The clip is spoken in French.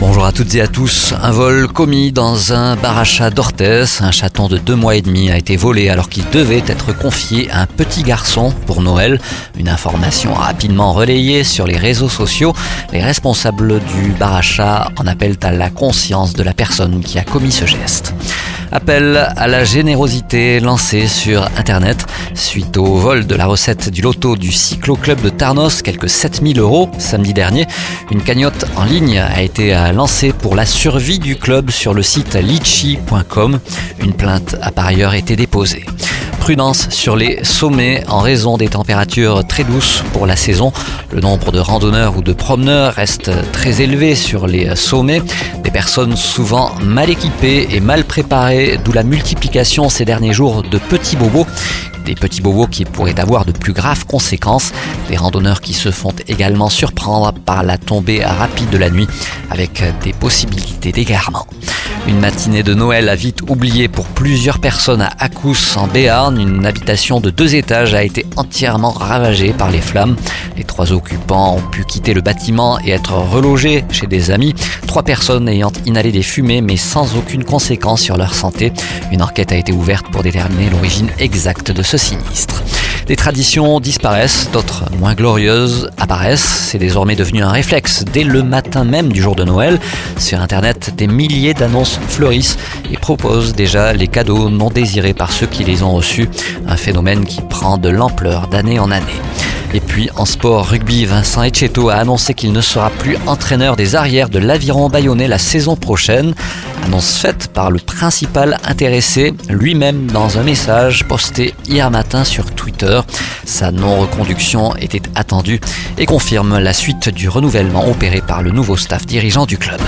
Bonjour à toutes et à tous. Un vol commis dans un bar à d'Orthez. Un chaton de deux mois et demi a été volé alors qu'il devait être confié à un petit garçon pour Noël. Une information rapidement relayée sur les réseaux sociaux. Les responsables du bar en appellent à la conscience de la personne qui a commis ce geste. Appel à la générosité lancé sur Internet suite au vol de la recette du loto du Cyclo Club de Tarnos, quelques 7000 euros samedi dernier. Une cagnotte en ligne a été lancée pour la survie du club sur le site litchi.com. Une plainte a par ailleurs été déposée prudence sur les sommets en raison des températures très douces pour la saison. Le nombre de randonneurs ou de promeneurs reste très élevé sur les sommets. Des personnes souvent mal équipées et mal préparées, d'où la multiplication ces derniers jours de petits bobos des petits bobos qui pourraient avoir de plus graves conséquences, des randonneurs qui se font également surprendre par la tombée rapide de la nuit avec des possibilités d'égarement. Une matinée de Noël a vite oublié pour plusieurs personnes à Akous en Béarn. Une habitation de deux étages a été entièrement ravagée par les flammes. Les trois occupants ont pu quitter le bâtiment et être relogés chez des amis. Trois personnes ayant inhalé des fumées mais sans aucune conséquence sur leur santé. Une enquête a été ouverte pour déterminer l'origine exacte de ce sinistre. Des traditions disparaissent, d'autres moins glorieuses apparaissent. C'est désormais devenu un réflexe dès le matin même du jour de Noël. Sur Internet, des milliers d'annonces fleurissent et proposent déjà les cadeaux non désirés par ceux qui les ont reçus. Un phénomène qui prend de l'ampleur d'année en année. Et puis en sport rugby, Vincent Etcheto a annoncé qu'il ne sera plus entraîneur des arrières de l'Aviron Bayonnais la saison prochaine. Annonce faite par le principal intéressé lui-même dans un message posté hier matin sur Twitter. Sa non-reconduction était attendue et confirme la suite du renouvellement opéré par le nouveau staff dirigeant du club.